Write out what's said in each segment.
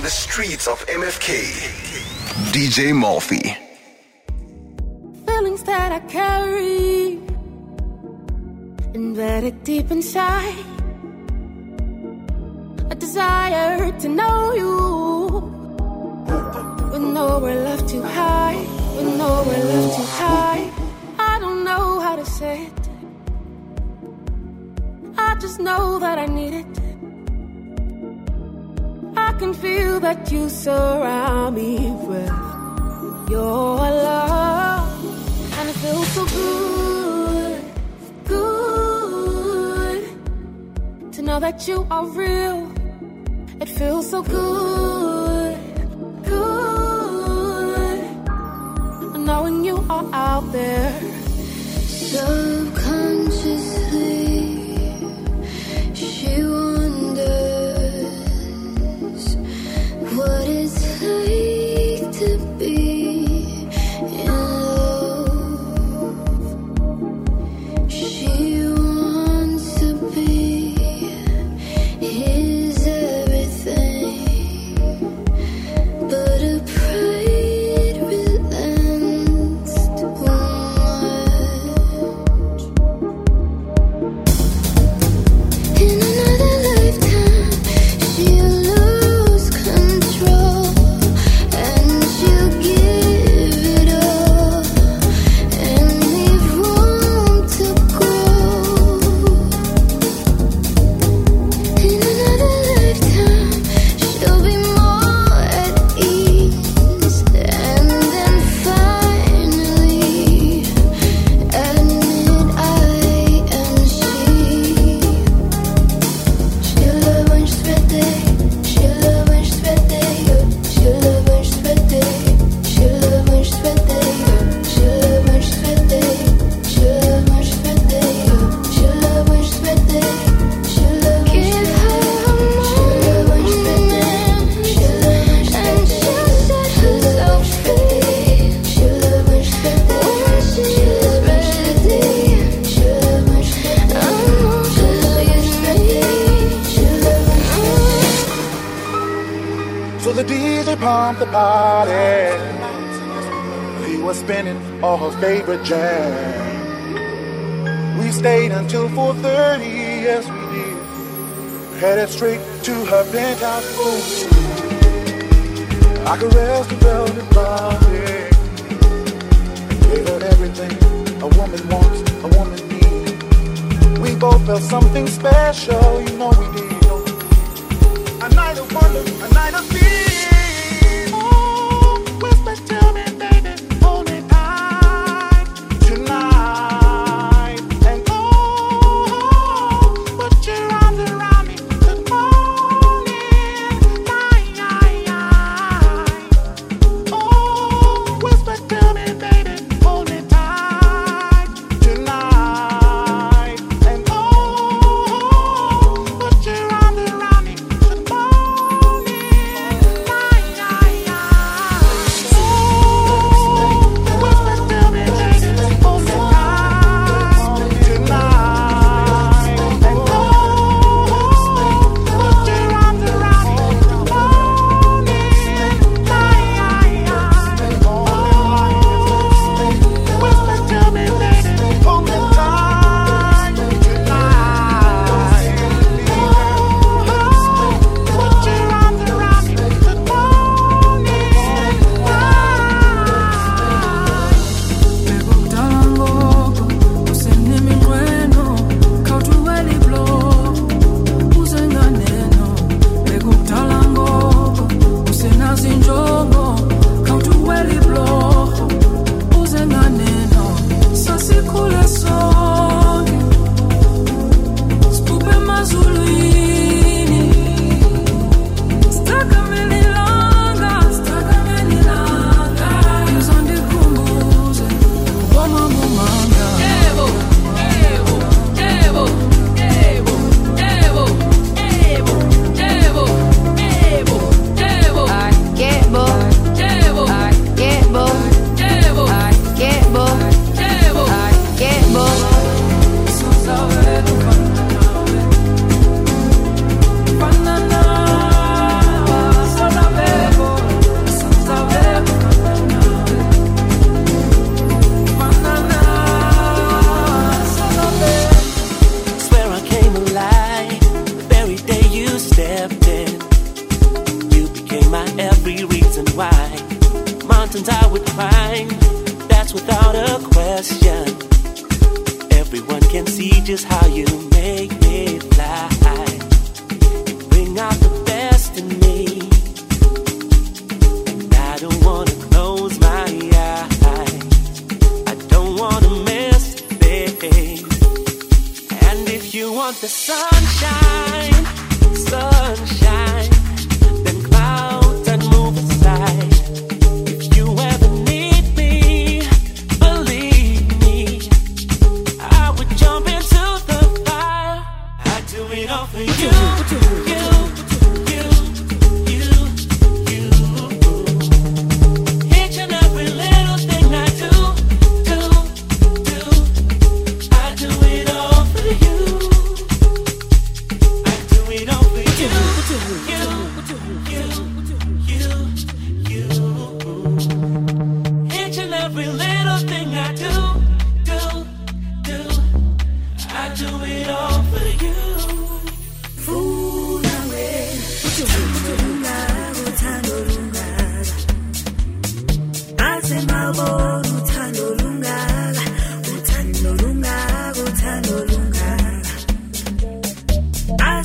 the streets of MFK. DJ Molfy. Feelings that I carry embedded deep inside. A desire to know you. With nowhere left to hide. With nowhere left to hide. I don't know how to say it. I just know that I need it. Can feel that you surround me with your love, and it feels so good, good to know that you are real. It feels so good, good knowing you are out there. Subconsciously, So the DJ pumped the party. He was spinning all her favorite jam. We stayed until 4:30, yes we did. Headed straight to her penthouse room. I caressed the velvet body. Gave her everything a woman wants, a woman needs. We both felt something special, you know we did. Night of wonder, a night of peace.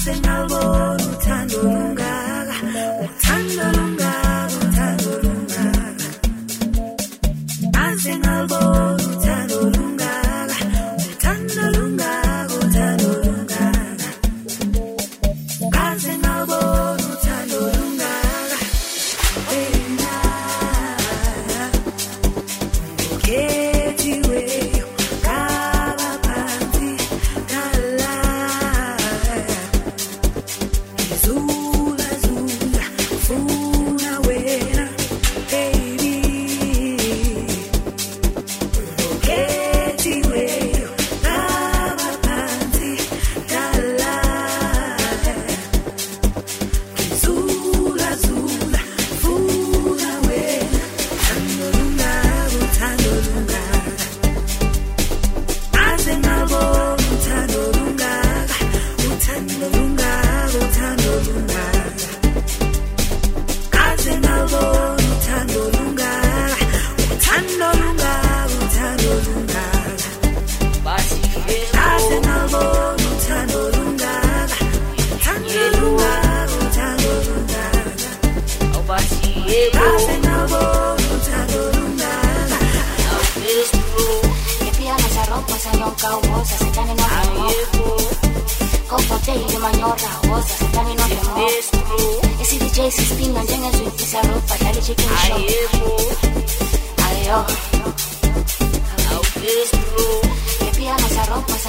en algo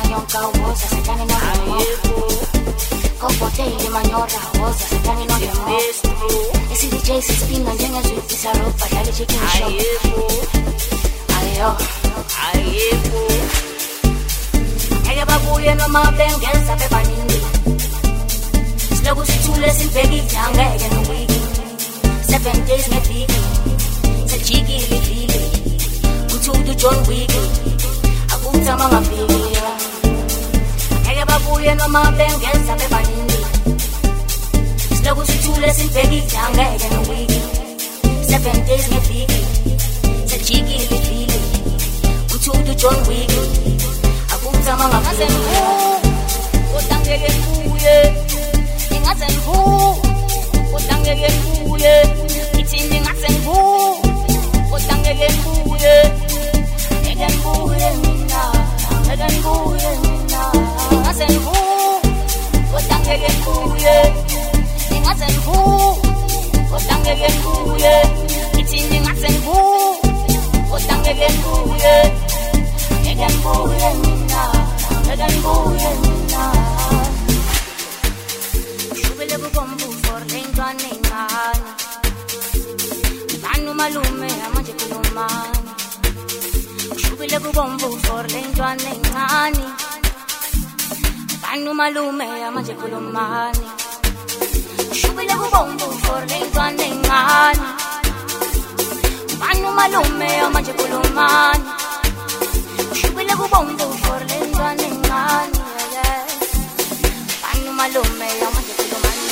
nyonka uoza satani no hemoka Cocoteiro e manhorra kuye noma bengenza bebaningi Silokhu sithule sibheke idangeke nowiki. Seven days ngeviki Sejikile ivili Uthudu John Wick Akuzama ngakase malume ya manje kulumani. Ushubile kubomvu uforle intwana encane fani malume ya manje kulumani.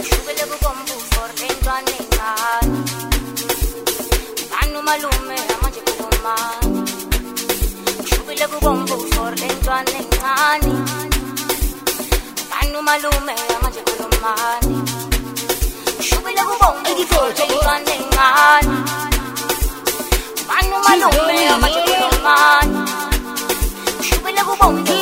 Ushubile kubomvu uforle intwana encane. Fani malume ya manje kulumani. Ushubile kubomvu uforle intwana encane. Fani malume ya manje kulumani. mina kubonga ngithethe incane ncane mani umalume amajekulomani shubile kubonga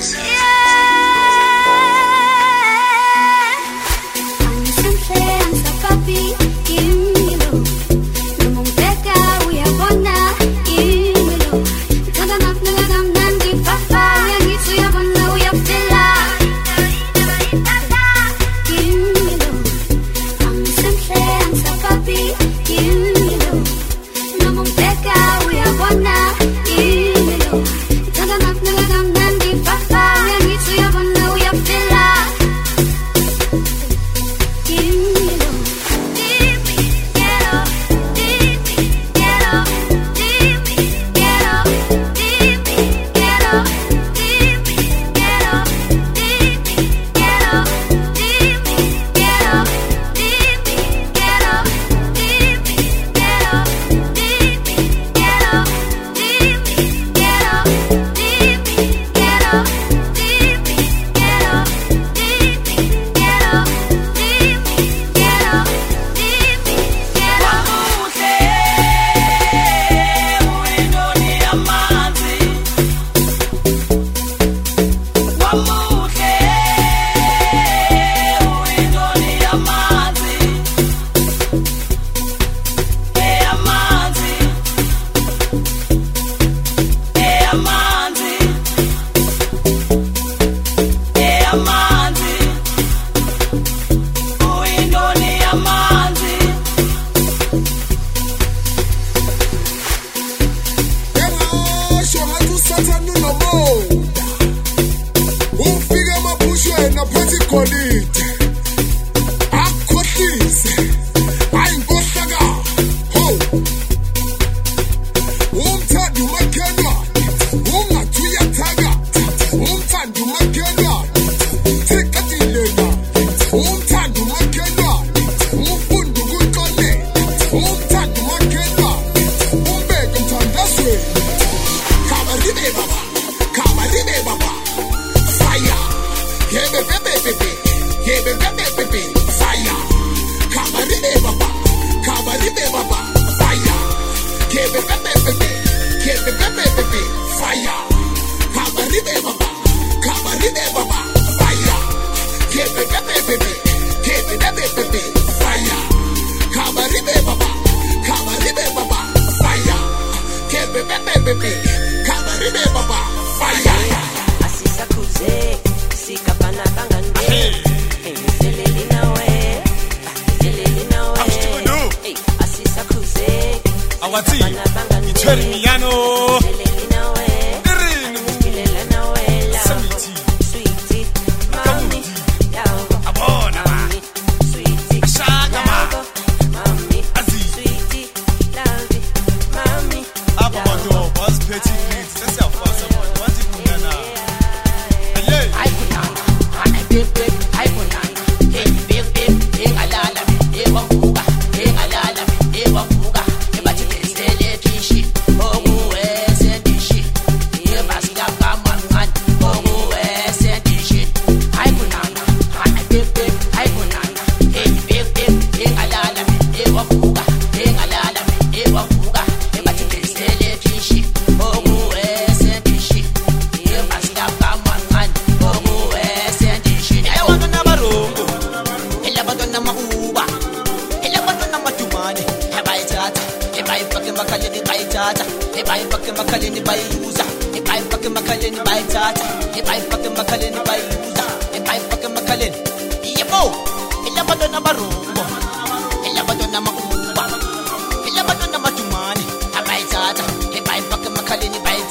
Yeah. Ngithwele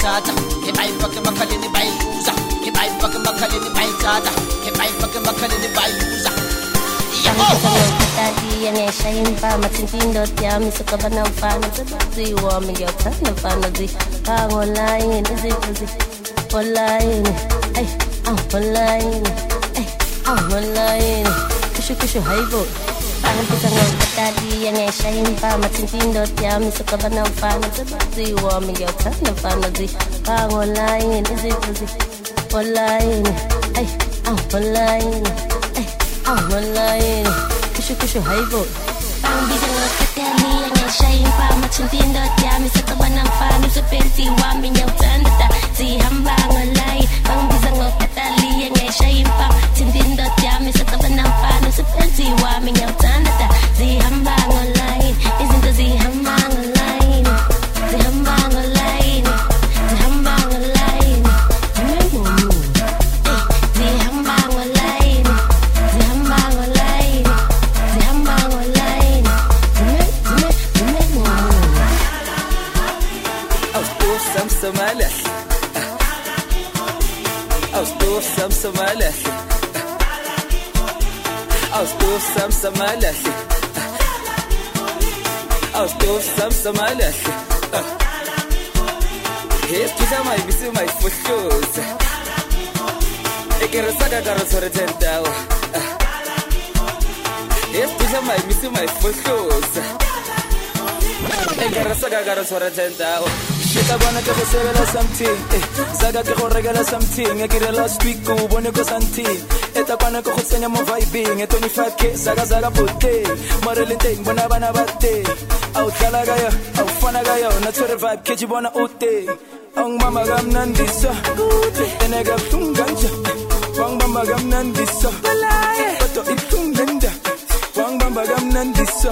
emakhaleni bayithatha ebayifake emakhaleni bayiyuza ebayifake emakhaleni bayithatha ebayifake emakhaleni bayiyuza yebo Tadi ngeshaya impama thinta indoda yami sokaba namfana sebazi wami ngiyakuthanda mfana zi bangolayini izivuzi olayini ay angolayini ay angolayini kusho kusho hayibo angipisa ngokatali ngeshaya impama thinta indoda yami sokaba namfana sebazi wami ngiyakuthanda mfana zi bangolayini izivuzi olayini ay angolayini ay angolayini kusho kusho hayibo Angibiza ngokatali ngeshaya impama thinta indoda yami sokaba namfana usebenzi wami ngiyawuthanda sihamba ngolayi bangibiza ngokatali ngeshaya my my fushos Ekere saka karo sore tentao Shita bona ke go sebela something saka ke go regela something e kire last week o bone ko something eta kwana ko go tsenya mo vibing. E 25k saka saka bote mare le teng bona bana ba teng au tlala ka yo au fana ka yo na vibe ke bona ute. Ang mama kamnandisa ene ka tunganja wang mama kamnandisa bato itungenda wang mama kamnandisa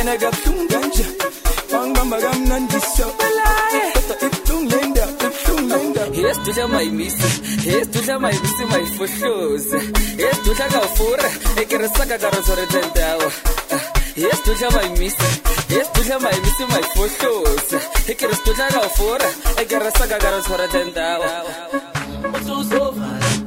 ene ka tunganja wang mama kamnandisa bato itungenda itungenda Yes, tu já mai missa. Yes, tu já mai missa mai foshosa. Yes, tu já gafura. E que ressaca cara só retentao. Yes, tu já mai missa. Yes, tu já mai missa mai foshosa. E que tu já gafura. E que ressaca cara só retentao. ngifuna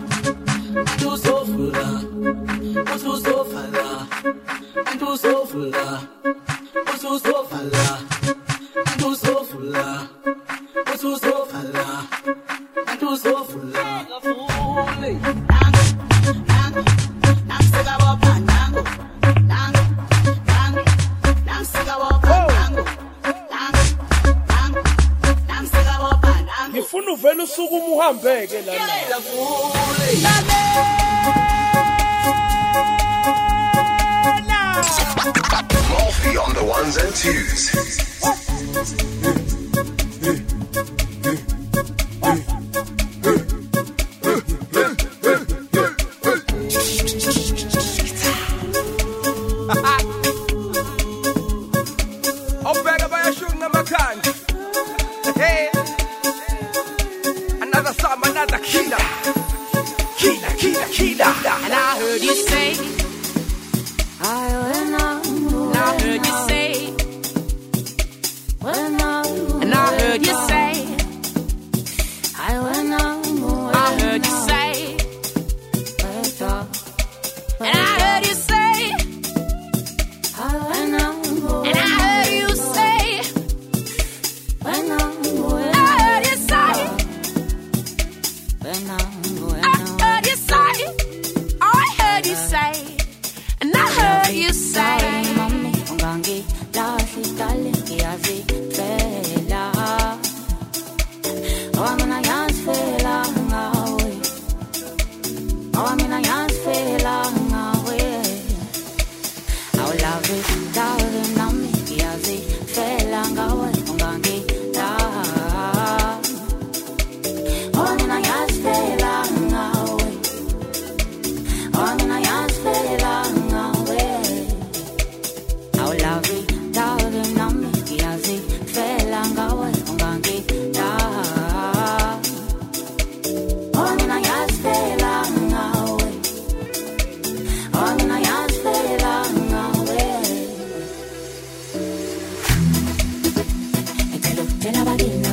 lana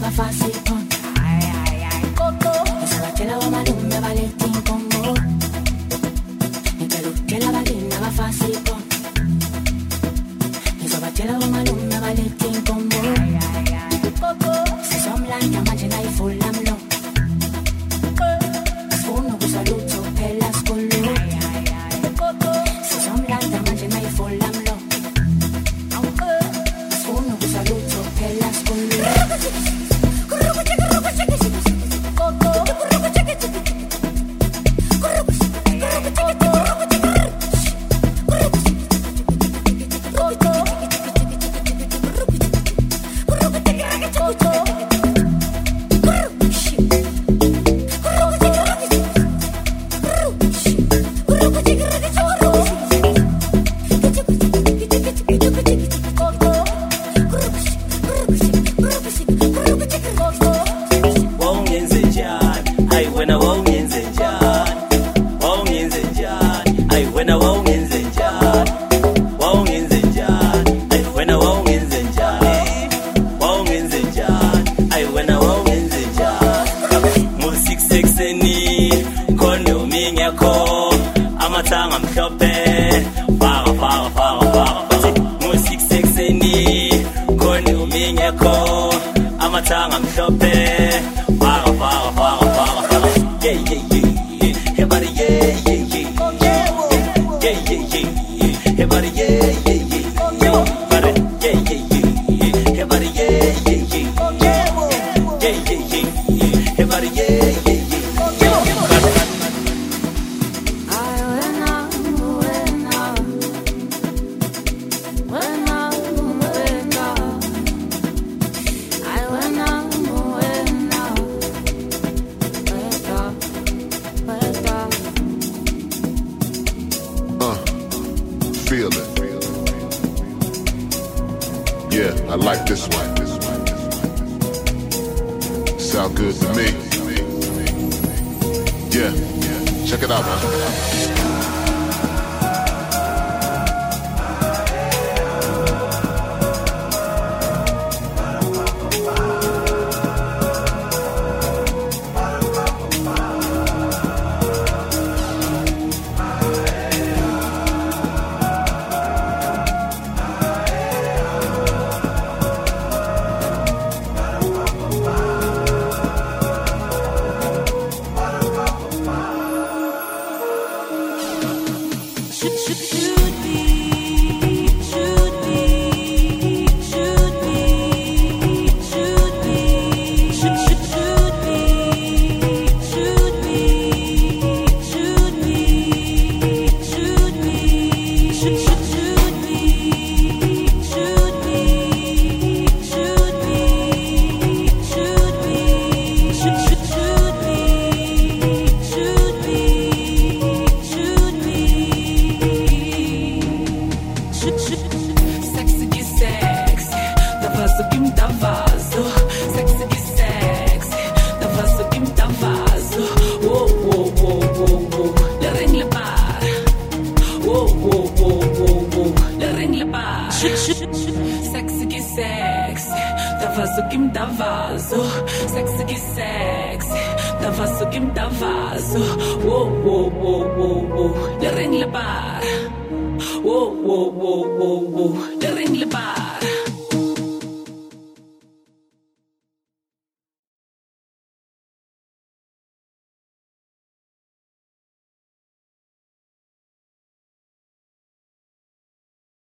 na face. Hum.